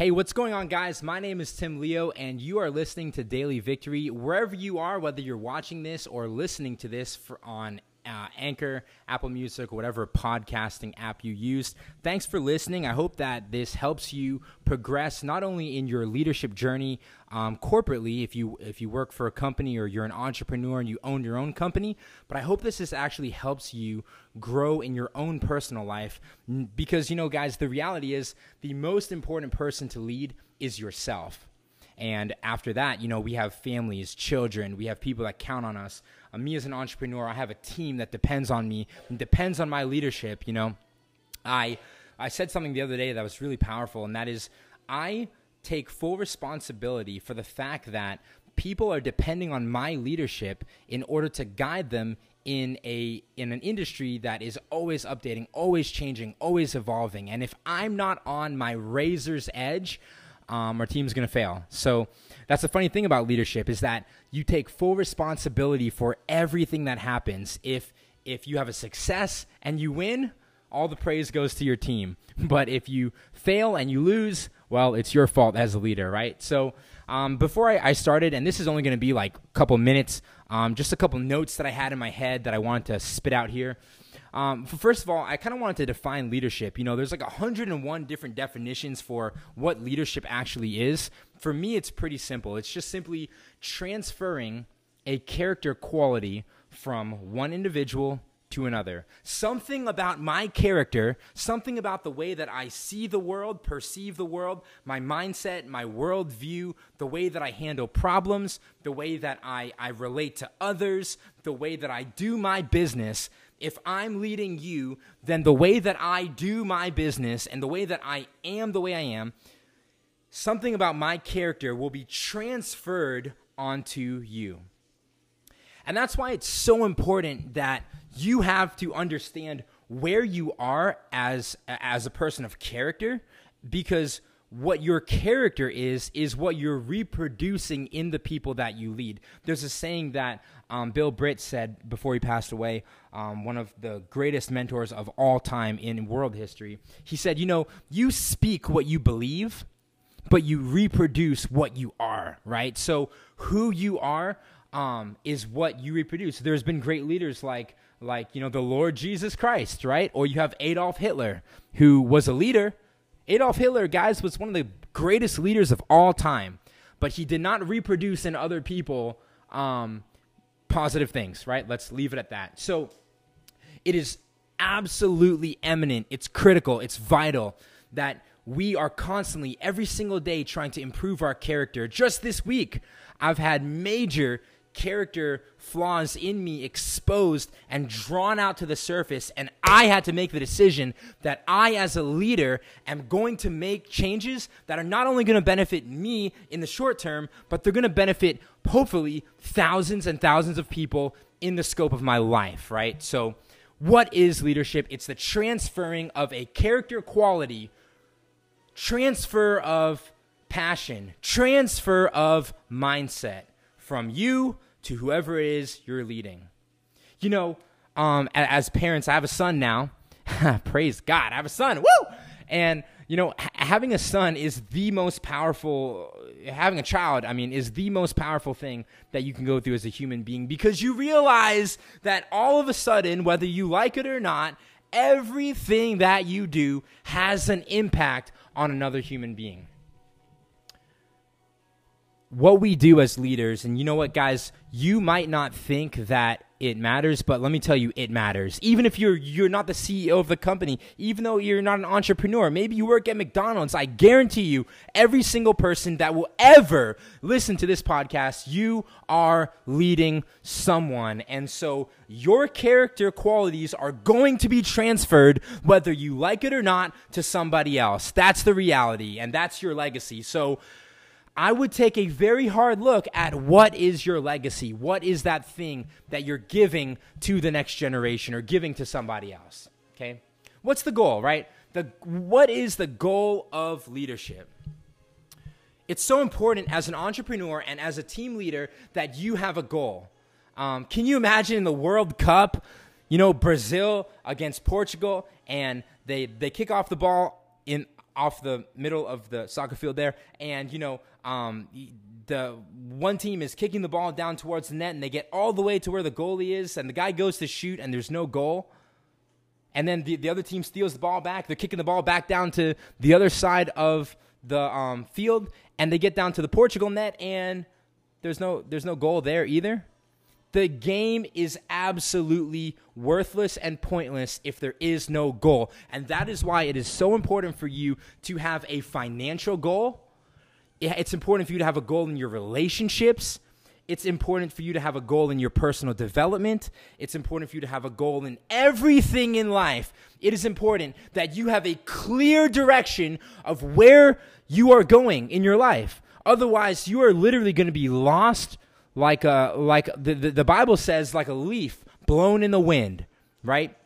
Hey, what's going on, guys? My name is Tim Leo, and you are listening to Daily Victory. Wherever you are, whether you're watching this or listening to this on uh, Anchor, Apple Music, whatever podcasting app you used. Thanks for listening. I hope that this helps you progress not only in your leadership journey um, corporately, if you if you work for a company or you're an entrepreneur and you own your own company, but I hope this is actually helps you grow in your own personal life. Because you know, guys, the reality is the most important person to lead is yourself. And after that, you know, we have families, children, we have people that count on us. Uh, me as an entrepreneur, I have a team that depends on me depends on my leadership. You know, I I said something the other day that was really powerful, and that is I take full responsibility for the fact that people are depending on my leadership in order to guide them in a in an industry that is always updating, always changing, always evolving. And if I'm not on my razor's edge, um, our team's going to fail. So that's the funny thing about leadership is that you take full responsibility for everything that happens. If if you have a success and you win, all the praise goes to your team. But if you fail and you lose, well, it's your fault as a leader, right? So um, before I, I, started, and this is only going to be like a couple minutes, um, just a couple notes that I had in my head that I wanted to spit out here. Um, first of all, I kind of wanted to define leadership. You know, there's like 101 different definitions for what leadership actually is. For me, it's pretty simple. It's just simply transferring a character quality from one individual to another. Something about my character, something about the way that I see the world, perceive the world, my mindset, my worldview, the way that I handle problems, the way that I, I relate to others, the way that I do my business if I'm leading you, then the way that I do my business and the way that I am the way I am, something about my character will be transferred onto you. And that's why it's so important that you have to understand where you are as as a person of character because what your character is is what you're reproducing in the people that you lead. There's a saying that um, Bill Britt said before he passed away, um, one of the greatest mentors of all time in world history. He said, "You know, you speak what you believe, but you reproduce what you are. Right? So who you are um, is what you reproduce. There's been great leaders like." Like, you know, the Lord Jesus Christ, right? Or you have Adolf Hitler, who was a leader, Adolf Hitler, guys, was one of the greatest leaders of all time, but he did not reproduce in other people um, positive things, right? Let's leave it at that. So it is absolutely eminent, it's critical, it's vital that we are constantly, every single day, trying to improve our character. Just this week, I've had major character flaws in me exposed and drawn out to the surface. And I had to make the decision that I, as a leader, am going to make changes that are not only going to benefit me in the short term, but they're going to benefit, hopefully, thousands and thousands of people in the scope of my life, right? So, what is leadership? It's the transferring of a character quality, transfer of passion, transfer of mindset from you to whoever it is you're leading. You know, um, as parents, I have a son now. Praise God, I have a son. Woo! And you know, having a son is the most powerful. Having a child, I mean, is the most powerful thing that you can go through as a human being because you realize that all of a sudden, whether you like it or not, everything that you do has an impact on another human being what we do as leaders, and you know what, guys, you might not think that it matters, but let me tell you, it matters. Even if you're you're not the CEO of the company, even though you're not an entrepreneur, maybe you work at McDonald's, I guarantee you, every single person that will ever listen to this podcast, you are leading someone. And so your character qualities are going to be transferred, whether you like it or not, to somebody else. That's the reality, and that's your legacy. So I would take a very hard look at what is your legacy? What is that thing that you're giving to the next generation or giving to somebody else? Okay? What's the goal, right? The, what is the goal of leadership? It's so important as an entrepreneur and as a team leader that you have a goal. Um, can you imagine in the World Cup, you know, Brazil against Portugal, and they, they kick off the ball in off the middle of the soccer field there, and you know, um, the one team is kicking the ball down towards the net, and they get all the way to where the goalie is, and the guy goes to shoot, and there's no goal. And then the, the other team steals the ball back. They're kicking the ball back down to the other side of the um, field, and they get down to the Portugal net, and there's no there's no goal there either. The game is absolutely worthless and pointless if there is no goal. And that is why it is so important for you to have a financial goal. It's important for you to have a goal in your relationships. It's important for you to have a goal in your personal development. It's important for you to have a goal in everything in life. It is important that you have a clear direction of where you are going in your life. Otherwise, you are literally going to be lost like a like the, the, the Bible says like a leaf blown in the wind, right?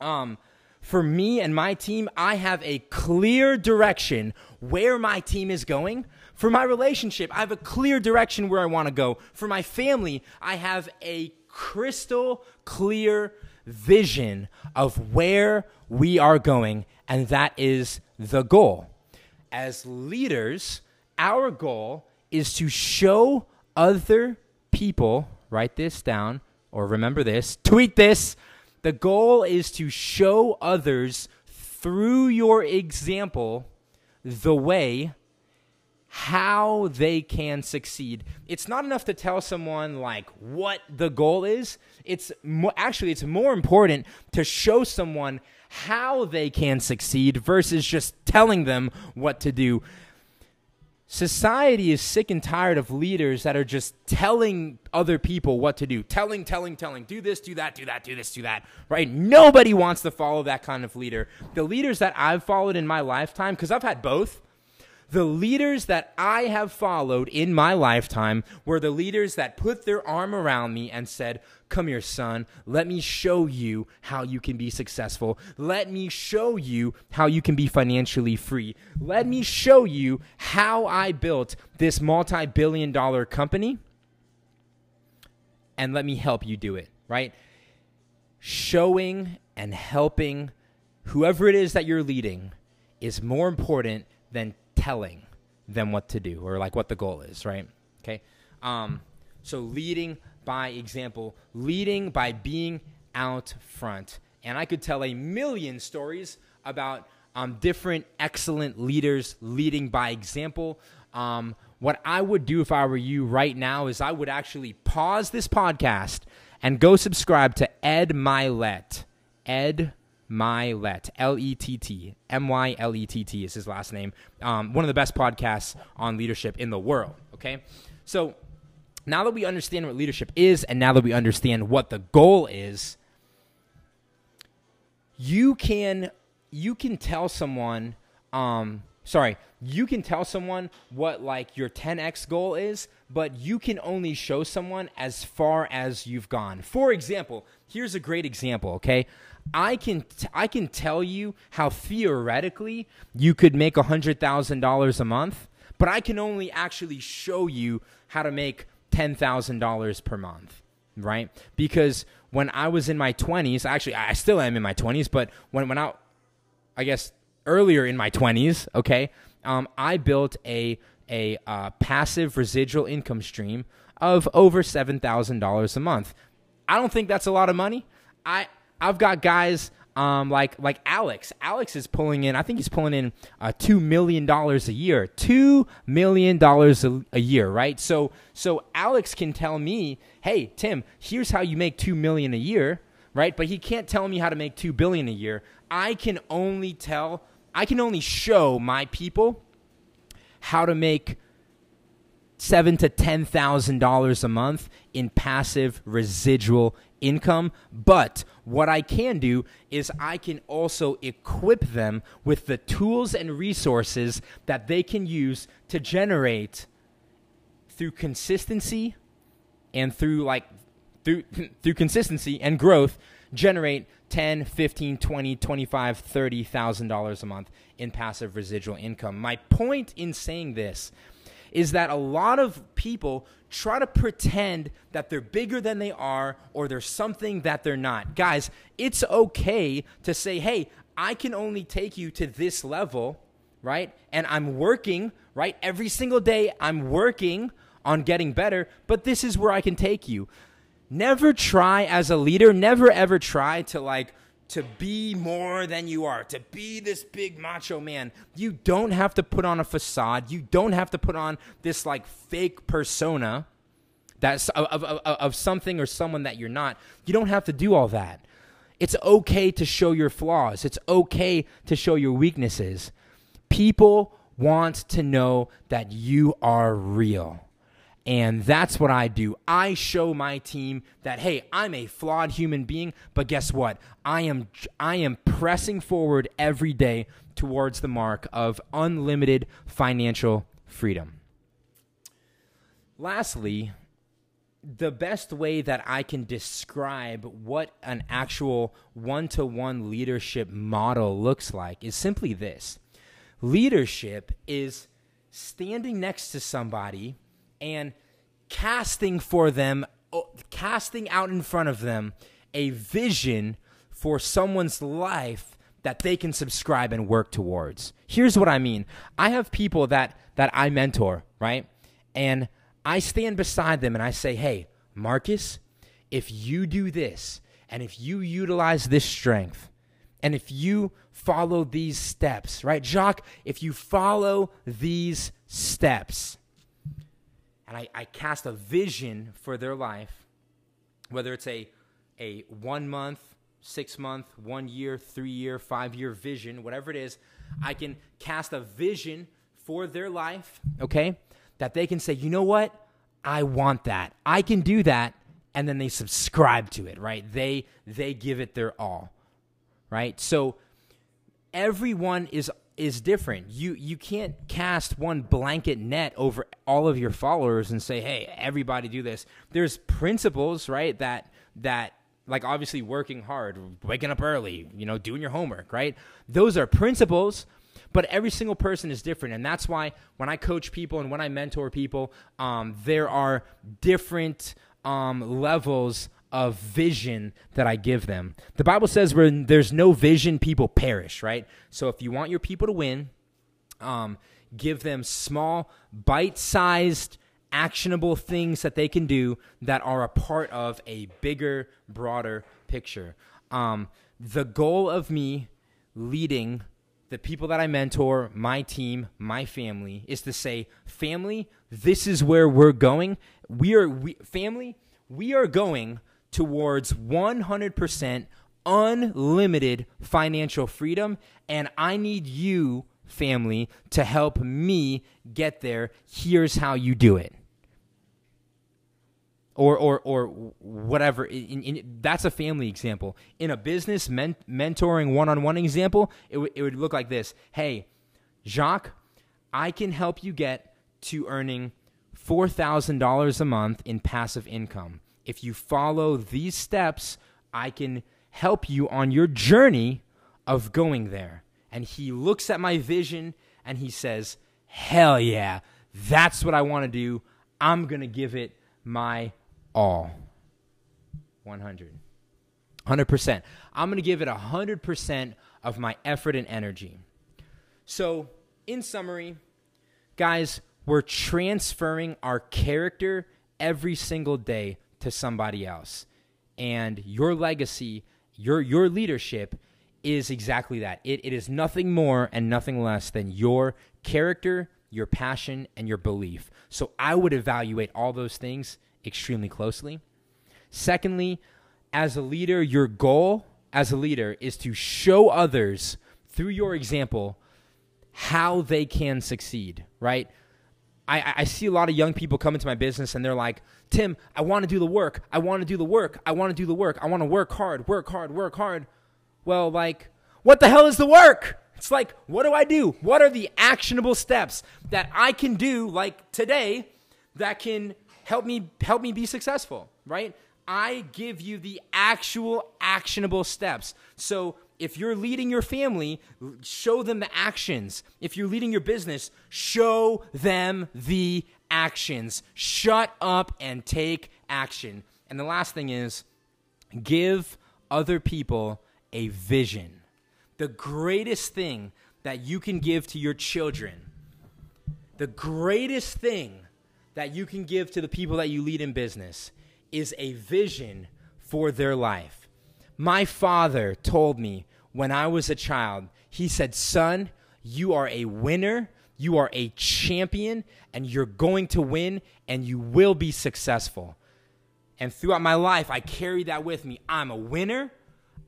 Um for me and my team, I have a clear direction where my team is going. For my relationship, I have a clear direction where I want to go. For my family, I have a crystal clear vision of where we are going, and that is the goal. As leaders, our goal is to show other people, write this down or remember this, tweet this. The goal is to show others through your example the way how they can succeed. It's not enough to tell someone like what the goal is. It's mo- actually it's more important to show someone how they can succeed versus just telling them what to do. Society is sick and tired of leaders that are just telling other people what to do. Telling, telling, telling. Do this, do that, do that, do this, do that. Right? Nobody wants to follow that kind of leader. The leaders that I've followed in my lifetime, because I've had both, the leaders that I have followed in my lifetime were the leaders that put their arm around me and said, Come here, son. Let me show you how you can be successful. Let me show you how you can be financially free. Let me show you how I built this multi billion dollar company. And let me help you do it, right? Showing and helping whoever it is that you're leading is more important than telling them what to do or like what the goal is, right? Okay. Um, so leading by example, leading by being out front. And I could tell a million stories about um, different excellent leaders leading by example. Um, what I would do if I were you right now is I would actually pause this podcast and go subscribe to Ed Mylett. Ed Mylett, L E T T, M Y L E T T is his last name. Um, one of the best podcasts on leadership in the world. Okay, so now that we understand what leadership is, and now that we understand what the goal is, you can you can tell someone. Um, sorry, you can tell someone what like your 10x goal is, but you can only show someone as far as you've gone. For example, here's a great example. Okay, I can t- I can tell you how theoretically you could make hundred thousand dollars a month, but I can only actually show you how to make ten thousand dollars per month, right? Because when I was in my twenties, actually I still am in my twenties, but when when I, I guess earlier in my twenties, okay, um, I built a a uh, passive residual income stream of over seven thousand dollars a month. I don't think that's a lot of money. I I've got guys um, like like Alex. Alex is pulling in. I think he's pulling in uh, two million dollars a year. Two million dollars a year, right? So so Alex can tell me, hey Tim, here's how you make two million a year, right? But he can't tell me how to make two billion a year. I can only tell. I can only show my people how to make seven to ten thousand dollars a month in passive residual income. But what I can do is I can also equip them with the tools and resources that they can use to generate through consistency and through like through through consistency and growth generate 10 15 20 25 30,000 dollars a month in passive residual income. My point in saying this is that a lot of people try to pretend that they're bigger than they are or they're something that they're not. Guys, it's okay to say, hey, I can only take you to this level, right? And I'm working, right? Every single day, I'm working on getting better, but this is where I can take you. Never try as a leader, never ever try to like, to be more than you are, to be this big macho man. You don't have to put on a facade. You don't have to put on this like fake persona that's of, of, of, of something or someone that you're not. You don't have to do all that. It's okay to show your flaws. It's okay to show your weaknesses. People want to know that you are real. And that's what I do. I show my team that hey, I'm a flawed human being, but guess what? I am I am pressing forward every day towards the mark of unlimited financial freedom. Lastly, the best way that I can describe what an actual one to one leadership model looks like is simply this leadership is standing next to somebody and casting for them, oh, casting out in front of them a vision for someone's life that they can subscribe and work towards. Here's what I mean. I have people that that I mentor, right? And I stand beside them and I say, "Hey, Marcus, if you do this and if you utilize this strength, and if you follow these steps, right? Jacques, if you follow these steps, and I, I cast a vision for their life, whether it's a, a one month, six month, one year, three year, five year vision, whatever it is, I can cast a vision for their life, okay? That they can say, you know what? I want that. I can do that. And then they subscribe to it, right? They they give it their all right? So everyone is is different. You you can't cast one blanket net over all of your followers and say, "Hey, everybody do this." There's principles, right? That that like obviously working hard, waking up early, you know, doing your homework, right? Those are principles, but every single person is different, and that's why when I coach people and when I mentor people, um, there are different um, levels of vision that I give them. The Bible says where there's no vision, people perish, right? So if you want your people to win, um, give them small, bite sized, actionable things that they can do that are a part of a bigger, broader picture. Um, the goal of me leading the people that I mentor, my team, my family, is to say, family, this is where we're going. We are, we, family, we are going towards 100% unlimited financial freedom. And I need you, family, to help me get there. Here's how you do it. Or, or, or whatever. In, in, that's a family example. In a business men, mentoring one on one example, it, w- it would look like this Hey, Jacques, I can help you get to earning $4,000 a month in passive income if you follow these steps, I can help you on your journey of going there. And he looks at my vision and he says, Hell yeah, that's what I want to do. I'm going to give it my all. 100. 100%. I'm going to give it 100% of my effort and energy. So, in summary, guys, we're transferring our character every single day to somebody else. And your legacy, your your leadership is exactly that. It, it is nothing more and nothing less than your character, your passion, and your belief. So I would evaluate all those things extremely closely. Secondly, as a leader, your goal as a leader is to show others through your example how they can succeed, right? I, I see a lot of young people come into my business and they're like, Tim, I want to do the work. I want to do the work. I want to do the work. I want to work hard, work hard, work hard. Well, like, what the hell is the work? It's like, what do I do? What are the actionable steps that I can do like today that can help me help me be successful, right? I give you the actual actionable steps. So if you're leading your family, show them the actions. If you're leading your business, show them the actions. Shut up and take action. And the last thing is give other people a vision. The greatest thing that you can give to your children, the greatest thing that you can give to the people that you lead in business is a vision for their life. My father told me when I was a child, he said, Son, you are a winner, you are a champion, and you're going to win, and you will be successful. And throughout my life, I carry that with me. I'm a winner,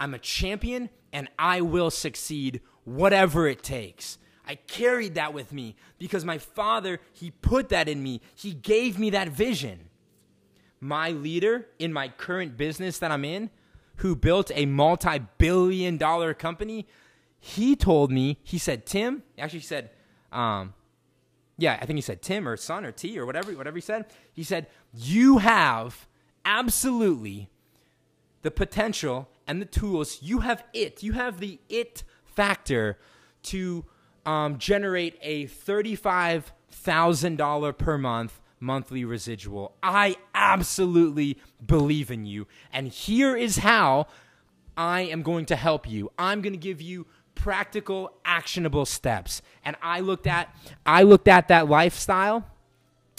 I'm a champion, and I will succeed whatever it takes. I carried that with me because my father, he put that in me. He gave me that vision. My leader in my current business that I'm in, who built a multi billion dollar company, he told me, he said, Tim, actually, he said, um, yeah, I think he said Tim or son or T or whatever, whatever he said. He said, You have absolutely the potential and the tools. You have it. You have the it factor to um, generate a $35,000 per month monthly residual. I absolutely believe in you. And here is how I am going to help you. I'm going to give you practical actionable steps. And I looked at I looked at that lifestyle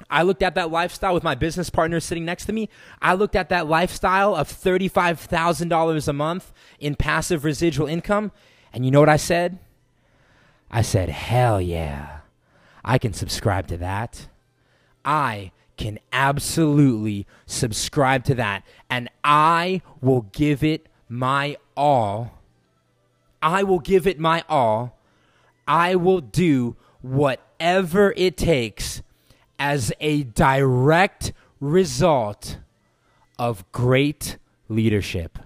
I looked at that lifestyle with my business partner sitting next to me. I looked at that lifestyle of $35,000 a month in passive residual income. And you know what I said? I said, hell yeah, I can subscribe to that. I can absolutely subscribe to that. And I will give it my all. I will give it my all. I will do whatever it takes as a direct result of great leadership.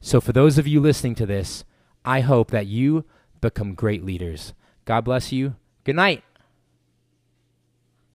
So, for those of you listening to this, I hope that you become great leaders. God bless you. Good night.